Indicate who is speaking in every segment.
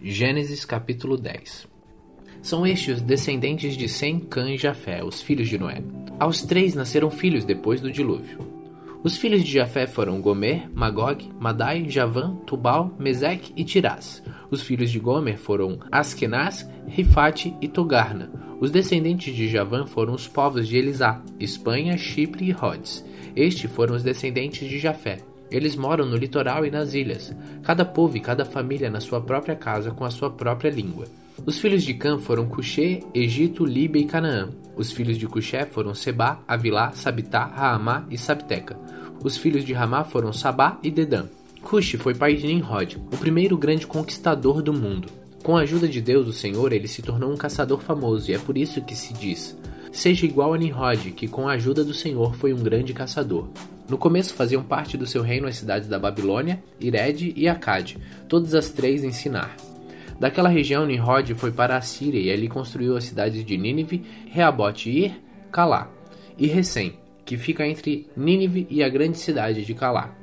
Speaker 1: Gênesis capítulo 10 São estes os descendentes de Sem, Cã e Jafé, os filhos de Noé. Aos três nasceram filhos depois do dilúvio. Os filhos de Jafé foram Gomer, Magog, Madai, Javã, Tubal, Meseque e Tirás. Os filhos de Gomer foram Askenaz, Rifate e Togarna. Os descendentes de Javã foram os povos de Elisá, Espanha, Chipre e Rhodes. Estes foram os descendentes de Jafé. Eles moram no litoral e nas ilhas, cada povo e cada família na sua própria casa com a sua própria língua. Os filhos de Cã foram Cuxê, Egito, Líbia e Canaã. Os filhos de Cuxé foram Sebá, Avilá, Sabitá, Raamá e Sabteca. Os filhos de Ramá foram Sabá e Dedã. Cuxi foi pai de Nimrod, o primeiro grande conquistador do mundo. Com a ajuda de Deus, o Senhor, ele se tornou um caçador famoso, e é por isso que se diz: Seja igual a Nimrod, que com a ajuda do Senhor foi um grande caçador. No começo faziam parte do seu reino as cidades da Babilônia, Ired e Acade, todas as três em Sinar. Daquela região, Nimrod foi para a Síria e ali construiu as cidades de Nínive, Reabote-ir, Calá e Recém, que fica entre Nínive e a grande cidade de Calá.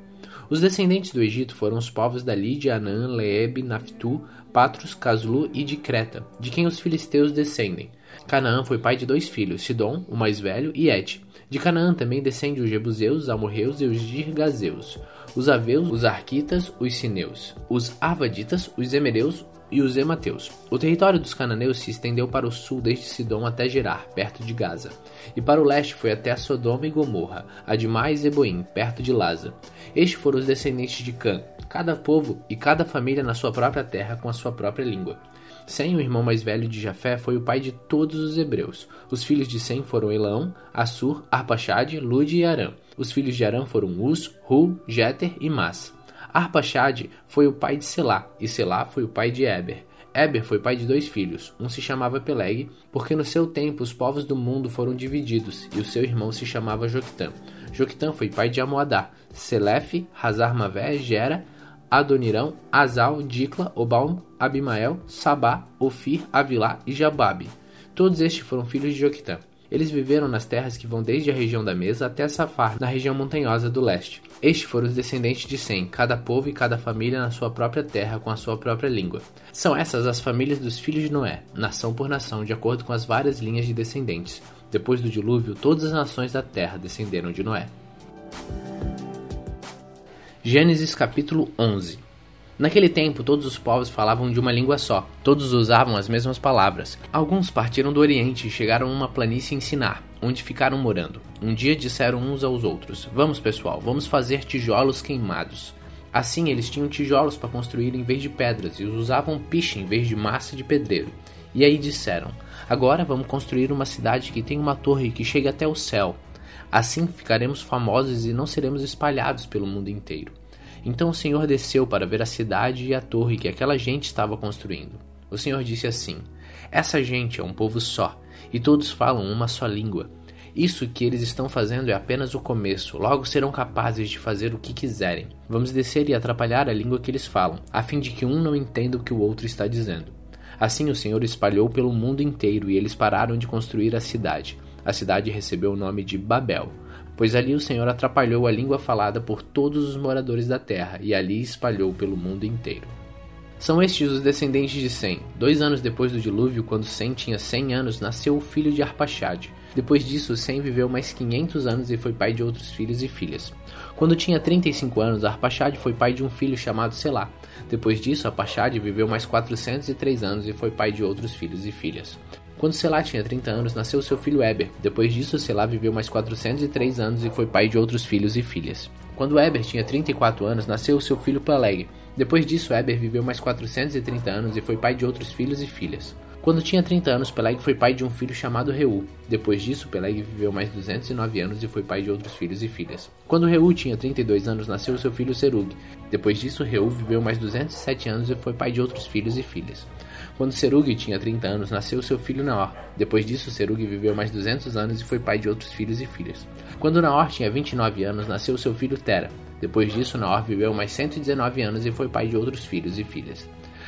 Speaker 1: Os descendentes do Egito foram os povos da Lídia, Anã, Leeb, Naftu, Patros, Caslu e de Creta, de quem os filisteus descendem. Canaã foi pai de dois filhos, Sidom, o mais velho, e Et. De Canaã também descendem os Jebuseus, os Amorreus e os Girgazeus, os Aveus, os Arquitas, os Sineus, os Arvaditas, os Emereus e os Emateus. O território dos cananeus se estendeu para o sul desde Sidom até Gerar, perto de Gaza, e para o leste foi até Sodoma e Gomorra, Admá e Zeboim, perto de Laza. Estes foram os descendentes de Cã, cada povo e cada família na sua própria terra com a sua própria língua. Sem, o irmão mais velho de Jafé, foi o pai de todos os hebreus. Os filhos de Sem foram Elão, Assur, Arpaxade, Lude e Arã. Os filhos de Arã foram Uz, Hu, Jeter e Mas. Arpaxade foi o pai de Selá, e Selá foi o pai de Eber. Eber foi pai de dois filhos. Um se chamava Peleg, porque no seu tempo os povos do mundo foram divididos, e o seu irmão se chamava Joctã. Joctã foi pai de Amoadá, Selefe, Hazar-Mavé, Gera, Adonirão, Azal, Dicla, Obal, Abimael, Sabá, Ofir, Avilá e Jababe. Todos estes foram filhos de Joquitã. Eles viveram nas terras que vão desde a região da Mesa até Safar, na região montanhosa do leste. Estes foram os descendentes de Sem, cada povo e cada família na sua própria terra com a sua própria língua. São essas as famílias dos filhos de Noé, nação por nação, de acordo com as várias linhas de descendentes. Depois do dilúvio, todas as nações da terra descenderam de Noé. Gênesis capítulo 11 Naquele tempo, todos os povos falavam de uma língua só, todos usavam as mesmas palavras. Alguns partiram do Oriente e chegaram a uma planície em Sinar, onde ficaram morando. Um dia disseram uns aos outros: Vamos, pessoal, vamos fazer tijolos queimados. Assim, eles tinham tijolos para construir em vez de pedras e usavam piche em vez de massa de pedreiro. E aí disseram: Agora vamos construir uma cidade que tem uma torre que chega até o céu. Assim ficaremos famosos e não seremos espalhados pelo mundo inteiro. Então o Senhor desceu para ver a cidade e a torre que aquela gente estava construindo. O Senhor disse assim: Essa gente é um povo só, e todos falam uma só língua. Isso que eles estão fazendo é apenas o começo, logo serão capazes de fazer o que quiserem. Vamos descer e atrapalhar a língua que eles falam, a fim de que um não entenda o que o outro está dizendo. Assim o Senhor espalhou pelo mundo inteiro e eles pararam de construir a cidade. A cidade recebeu o nome de Babel, pois ali o Senhor atrapalhou a língua falada por todos os moradores da terra e ali espalhou pelo mundo inteiro. São estes os descendentes de Sem. Dois anos depois do dilúvio, quando Sem tinha cem anos, nasceu o filho de Arpaxade. Depois disso, Sem viveu mais 500 anos e foi pai de outros filhos e filhas. Quando tinha 35 anos, Arpaxade foi pai de um filho chamado Selá. Depois disso, Arpaxade viveu mais 403 anos e foi pai de outros filhos e filhas. Quando Selá tinha 30 anos, nasceu seu filho Eber. Depois disso, Selá viveu mais 403 anos e foi pai de outros filhos e filhas. Quando Eber tinha 34 anos, nasceu seu filho Peleg. Depois disso, Eber viveu mais 430 anos e foi pai de outros filhos e filhas. Quando tinha 30 anos, Peleg foi pai de um filho chamado Reu. Depois disso, Peleg viveu mais 209 anos e foi pai de outros filhos e filhas. Quando Reu tinha 32 anos, nasceu seu filho Serug. Depois disso, Reu viveu mais 207 anos e foi pai de outros filhos e filhas. Quando Serug tinha 30 anos, nasceu seu filho Naor. Depois disso, Serug viveu mais 200 anos e foi pai de outros filhos e filhas. Quando Naor tinha 29 anos, nasceu seu filho Tera. Depois disso, Naor viveu mais 119 anos e foi pai de outros filhos e filhas.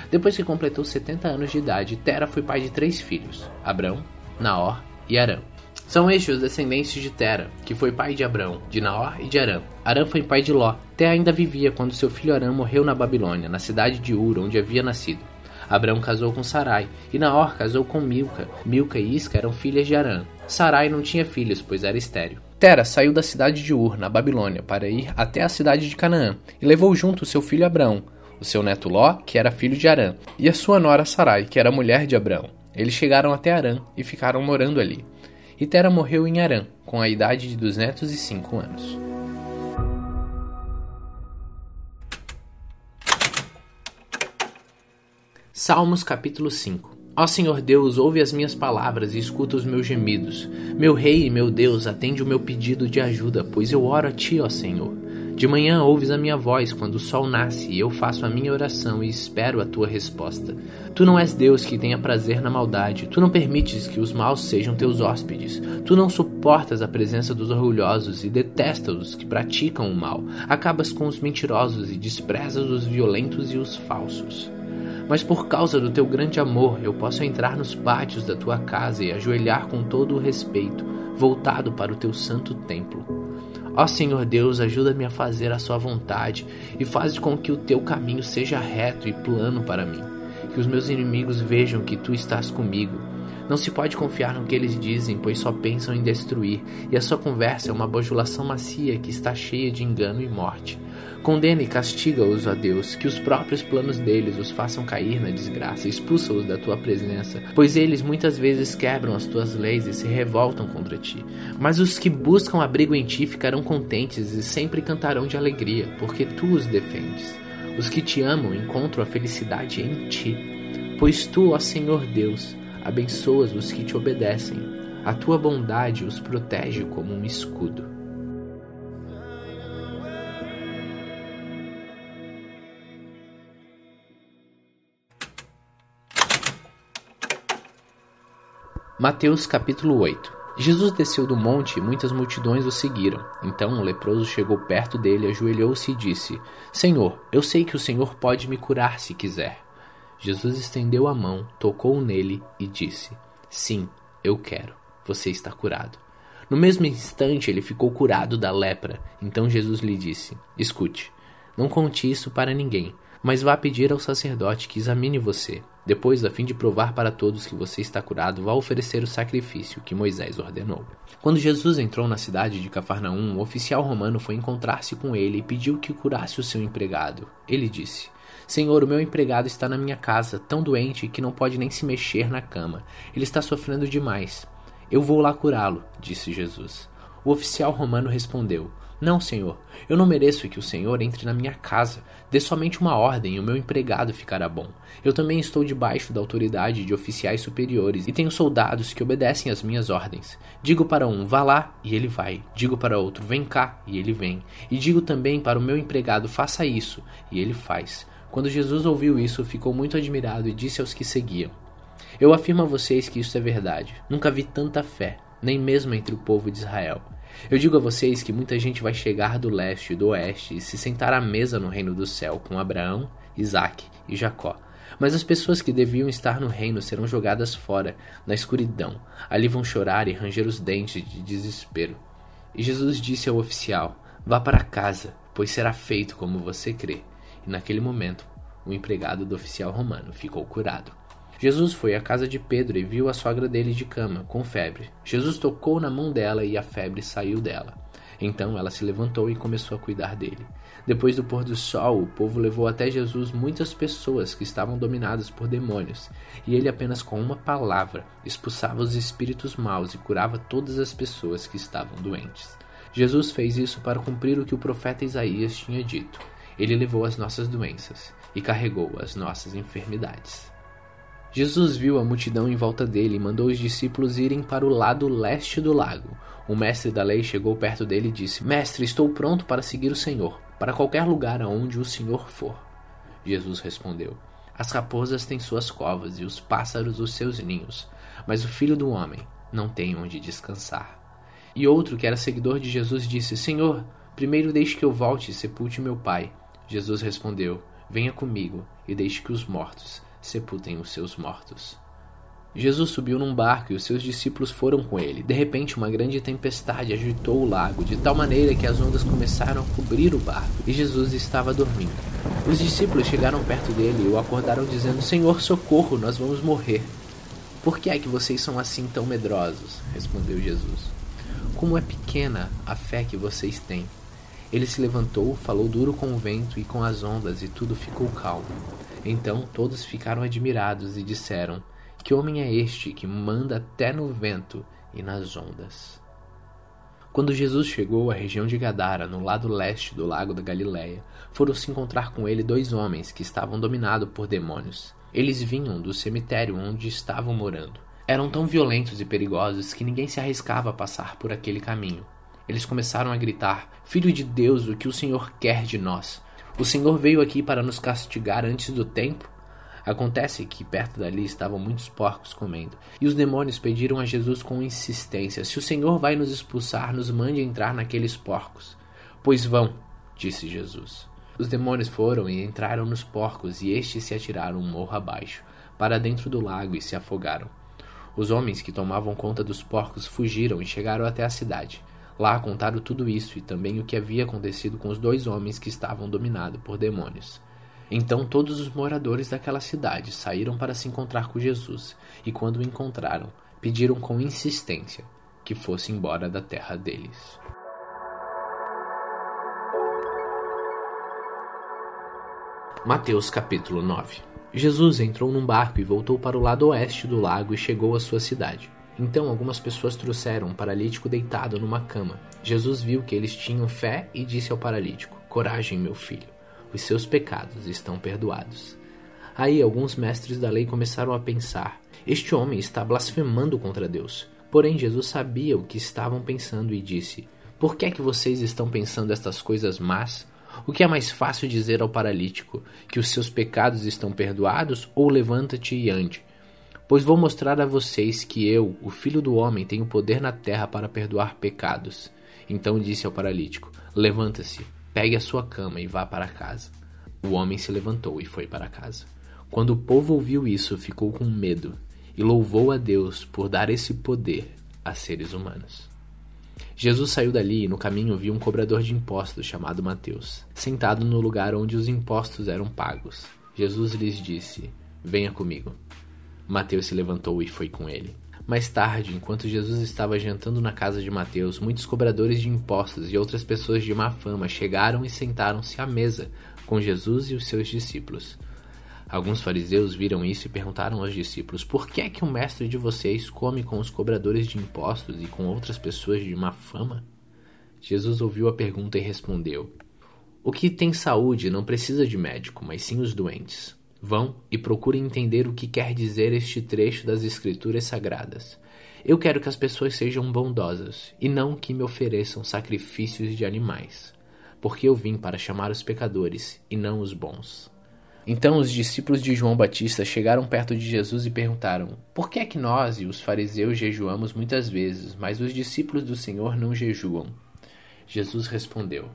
Speaker 1: Depois que completou 70 anos de idade, Tera foi pai de três filhos: Abrão, Naor e Arã. São estes os descendentes de Tera, que foi pai de Abrão, de Naor e de Arã. Arã foi pai de Ló. Tera ainda vivia quando seu filho Arã morreu na Babilônia, na cidade de Ur, onde havia nascido. Abraão casou com Sarai, e Naor casou com Milca. Milca e Isca eram filhas de Arã. Sarai não tinha filhos, pois era estéril. Tera saiu da cidade de Ur, na Babilônia, para ir até a cidade de Canaã, e levou junto seu filho Abraão, o seu neto Ló, que era filho de Arã, e a sua nora Sarai, que era mulher de Abraão. Eles chegaram até Arã e ficaram morando ali. E Tera morreu em Arã, com a idade de duzentos e cinco anos. Salmos capítulo 5 Ó Senhor Deus, ouve as minhas palavras e escuta os meus gemidos. Meu Rei e meu Deus, atende o meu pedido de ajuda, pois eu oro a Ti, ó Senhor. De manhã ouves a minha voz quando o sol nasce, e eu faço a minha oração e espero a tua resposta. Tu não és Deus que tenha prazer na maldade, tu não permites que os maus sejam teus hóspedes, tu não suportas a presença dos orgulhosos e detestas os que praticam o mal, acabas com os mentirosos e desprezas os violentos e os falsos. Mas por causa do teu grande amor, eu posso entrar nos pátios da tua casa e ajoelhar com todo o respeito, voltado para o teu santo templo. Ó Senhor Deus, ajuda-me a fazer a sua vontade e faz com que o teu caminho seja reto e plano para mim. Que os meus inimigos vejam que tu estás comigo. Não se pode confiar no que eles dizem, pois só pensam em destruir, e a sua conversa é uma bajulação macia que está cheia de engano e morte. Condena e castiga-os, ó Deus, que os próprios planos deles os façam cair na desgraça, expulsa-os da tua presença, pois eles muitas vezes quebram as tuas leis e se revoltam contra ti. Mas os que buscam abrigo em ti ficarão contentes e sempre cantarão de alegria, porque tu os defendes. Os que te amam encontram a felicidade em ti, pois tu, ó Senhor Deus, abençoas os que te obedecem. A tua bondade os protege como um escudo. Mateus capítulo 8 Jesus desceu do monte e muitas multidões o seguiram. Então um leproso chegou perto dele, ajoelhou-se e disse: Senhor, eu sei que o Senhor pode me curar se quiser. Jesus estendeu a mão, tocou nele e disse: Sim, eu quero. Você está curado. No mesmo instante ele ficou curado da lepra. Então Jesus lhe disse: Escute, não conte isso para ninguém, mas vá pedir ao sacerdote que examine você. Depois, a fim de provar para todos que você está curado, vá oferecer o sacrifício que Moisés ordenou. Quando Jesus entrou na cidade de Cafarnaum, o oficial romano foi encontrar-se com ele e pediu que curasse o seu empregado. Ele disse: Senhor, o meu empregado está na minha casa, tão doente que não pode nem se mexer na cama. Ele está sofrendo demais. Eu vou lá curá-lo, disse Jesus. O oficial romano respondeu: não, senhor, eu não mereço que o senhor entre na minha casa. Dê somente uma ordem e o meu empregado ficará bom. Eu também estou debaixo da autoridade de oficiais superiores e tenho soldados que obedecem às minhas ordens. Digo para um, vá lá, e ele vai. Digo para outro, vem cá, e ele vem. E digo também para o meu empregado, faça isso, e ele faz. Quando Jesus ouviu isso, ficou muito admirado e disse aos que seguiam: Eu afirmo a vocês que isso é verdade. Nunca vi tanta fé, nem mesmo entre o povo de Israel. Eu digo a vocês que muita gente vai chegar do leste e do oeste e se sentar à mesa no reino do céu com Abraão, Isaque e Jacó. Mas as pessoas que deviam estar no reino serão jogadas fora, na escuridão. Ali vão chorar e ranger os dentes de desespero. E Jesus disse ao oficial: Vá para casa, pois será feito como você crê. E naquele momento, o empregado do oficial romano ficou curado. Jesus foi à casa de Pedro e viu a sogra dele de cama, com febre. Jesus tocou na mão dela e a febre saiu dela. Então ela se levantou e começou a cuidar dele. Depois do pôr do sol, o povo levou até Jesus muitas pessoas que estavam dominadas por demônios, e ele apenas com uma palavra expulsava os espíritos maus e curava todas as pessoas que estavam doentes. Jesus fez isso para cumprir o que o profeta Isaías tinha dito. Ele levou as nossas doenças e carregou as nossas enfermidades. Jesus viu a multidão em volta dele e mandou os discípulos irem para o lado leste do lago. O mestre da lei chegou perto dele e disse: Mestre, estou pronto para seguir o Senhor, para qualquer lugar aonde o Senhor for. Jesus respondeu: As raposas têm suas covas e os pássaros os seus ninhos, mas o filho do homem não tem onde descansar. E outro que era seguidor de Jesus disse: Senhor, primeiro deixe que eu volte e sepulte meu pai. Jesus respondeu: Venha comigo e deixe que os mortos sepultem os seus mortos. Jesus subiu num barco e os seus discípulos foram com ele. De repente, uma grande tempestade agitou o lago, de tal maneira que as ondas começaram a cobrir o barco, e Jesus estava dormindo. Os discípulos chegaram perto dele e o acordaram, dizendo: Senhor, socorro, nós vamos morrer. Por que é que vocês são assim tão medrosos? respondeu Jesus. Como é pequena a fé que vocês têm. Ele se levantou, falou duro com o vento e com as ondas, e tudo ficou calmo. Então todos ficaram admirados e disseram: Que homem é este que manda até no vento e nas ondas? Quando Jesus chegou à região de Gadara, no lado leste do lago da Galileia, foram se encontrar com ele dois homens que estavam dominados por demônios. Eles vinham do cemitério onde estavam morando. Eram tão violentos e perigosos que ninguém se arriscava a passar por aquele caminho. Eles começaram a gritar: Filho de Deus, o que o Senhor quer de nós? O Senhor veio aqui para nos castigar antes do tempo? Acontece que perto dali estavam muitos porcos comendo, e os demônios pediram a Jesus com insistência: Se o Senhor vai nos expulsar, nos mande entrar naqueles porcos. Pois vão, disse Jesus. Os demônios foram e entraram nos porcos, e estes se atiraram morro abaixo, para dentro do lago e se afogaram. Os homens que tomavam conta dos porcos fugiram e chegaram até a cidade. Lá contaram tudo isso e também o que havia acontecido com os dois homens que estavam dominados por demônios. Então todos os moradores daquela cidade saíram para se encontrar com Jesus, e quando o encontraram, pediram com insistência que fosse embora da terra deles. Mateus capítulo 9 Jesus entrou num barco e voltou para o lado oeste do lago e chegou à sua cidade. Então algumas pessoas trouxeram um paralítico deitado numa cama. Jesus viu que eles tinham fé e disse ao paralítico: Coragem, meu filho, os seus pecados estão perdoados. Aí alguns mestres da lei começaram a pensar: Este homem está blasfemando contra Deus. Porém, Jesus sabia o que estavam pensando e disse: Por que é que vocês estão pensando estas coisas más? O que é mais fácil dizer ao paralítico: Que os seus pecados estão perdoados ou levanta-te e ande? Pois vou mostrar a vocês que eu, o Filho do Homem, tenho poder na terra para perdoar pecados. Então disse ao paralítico: Levanta-se, pegue a sua cama e vá para casa. O homem se levantou e foi para casa. Quando o povo ouviu isso, ficou com medo e louvou a Deus por dar esse poder a seres humanos. Jesus saiu dali e no caminho viu um cobrador de impostos chamado Mateus, sentado no lugar onde os impostos eram pagos. Jesus lhes disse: Venha comigo. Mateus se levantou e foi com ele. Mais tarde, enquanto Jesus estava jantando na casa de Mateus, muitos cobradores de impostos e outras pessoas de má fama chegaram e sentaram-se à mesa com Jesus e os seus discípulos. Alguns fariseus viram isso e perguntaram aos discípulos: Por que é que o mestre de vocês come com os cobradores de impostos e com outras pessoas de má fama? Jesus ouviu a pergunta e respondeu: O que tem saúde não precisa de médico, mas sim os doentes. Vão e procurem entender o que quer dizer este trecho das Escrituras Sagradas. Eu quero que as pessoas sejam bondosas e não que me ofereçam sacrifícios de animais, porque eu vim para chamar os pecadores e não os bons. Então os discípulos de João Batista chegaram perto de Jesus e perguntaram: Por que é que nós e os fariseus jejuamos muitas vezes, mas os discípulos do Senhor não jejuam? Jesus respondeu: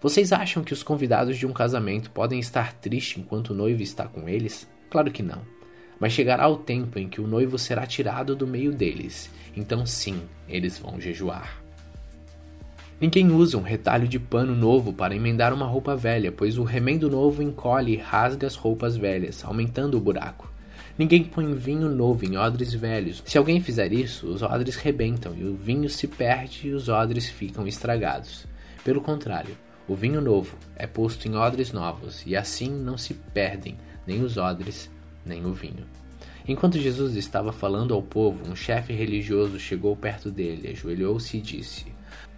Speaker 1: vocês acham que os convidados de um casamento podem estar tristes enquanto o noivo está com eles? Claro que não. Mas chegará o tempo em que o noivo será tirado do meio deles, então sim, eles vão jejuar. Ninguém usa um retalho de pano novo para emendar uma roupa velha, pois o remendo novo encolhe e rasga as roupas velhas, aumentando o buraco. Ninguém põe vinho novo em odres velhos. Se alguém fizer isso, os odres rebentam e o vinho se perde e os odres ficam estragados. Pelo contrário, o vinho novo é posto em odres novos, e assim não se perdem nem os odres, nem o vinho. Enquanto Jesus estava falando ao povo, um chefe religioso chegou perto dele, ajoelhou-se e disse: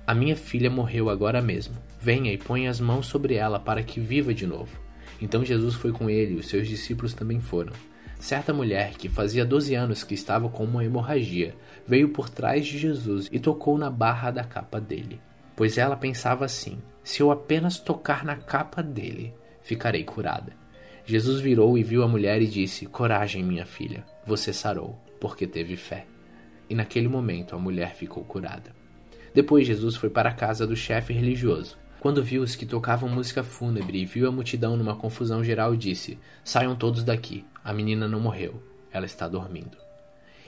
Speaker 1: A minha filha morreu agora mesmo. Venha e ponha as mãos sobre ela para que viva de novo. Então Jesus foi com ele e os seus discípulos também foram. Certa mulher, que fazia doze anos que estava com uma hemorragia, veio por trás de Jesus e tocou na barra da capa dele pois ela pensava assim: se eu apenas tocar na capa dele, ficarei curada. Jesus virou e viu a mulher e disse: Coragem, minha filha, você sarou, porque teve fé. E naquele momento a mulher ficou curada. Depois Jesus foi para a casa do chefe religioso. Quando viu os que tocavam música fúnebre e viu a multidão numa confusão geral, disse: Saiam todos daqui, a menina não morreu, ela está dormindo.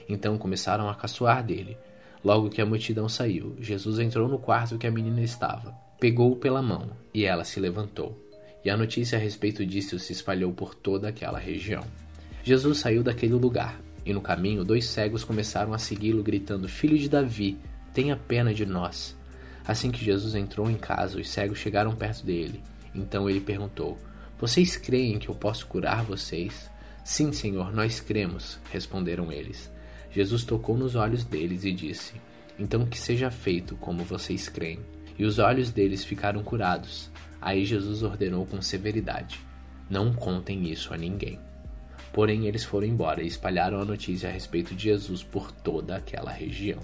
Speaker 1: Então começaram a caçoar dele. Logo que a multidão saiu, Jesus entrou no quarto que a menina estava, pegou-o pela mão e ela se levantou. E a notícia a respeito disso se espalhou por toda aquela região. Jesus saiu daquele lugar, e no caminho dois cegos começaram a segui-lo, gritando: Filho de Davi, tenha pena de nós. Assim que Jesus entrou em casa, os cegos chegaram perto dele. Então ele perguntou: Vocês creem que eu posso curar vocês? Sim, Senhor, nós cremos, responderam eles. Jesus tocou nos olhos deles e disse: Então que seja feito como vocês creem. E os olhos deles ficaram curados. Aí Jesus ordenou com severidade: Não contem isso a ninguém. Porém, eles foram embora e espalharam a notícia a respeito de Jesus por toda aquela região.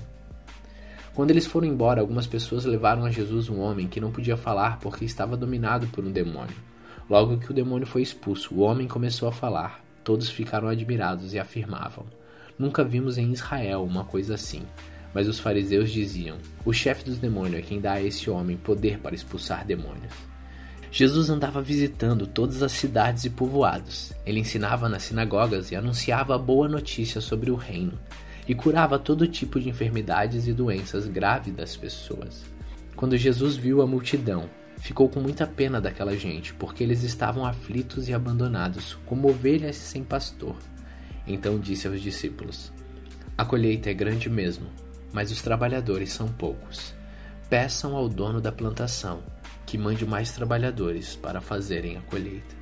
Speaker 1: Quando eles foram embora, algumas pessoas levaram a Jesus um homem que não podia falar porque estava dominado por um demônio. Logo que o demônio foi expulso, o homem começou a falar. Todos ficaram admirados e afirmavam: Nunca vimos em Israel uma coisa assim. Mas os fariseus diziam: O chefe dos demônios é quem dá a esse homem poder para expulsar demônios. Jesus andava visitando todas as cidades e povoados. Ele ensinava nas sinagogas e anunciava a boa notícia sobre o reino e curava todo tipo de enfermidades e doenças graves das pessoas. Quando Jesus viu a multidão, ficou com muita pena daquela gente, porque eles estavam aflitos e abandonados, como ovelhas sem pastor. Então disse aos discípulos: A colheita é grande mesmo, mas os trabalhadores são poucos. Peçam ao dono da plantação que mande mais trabalhadores para fazerem a colheita.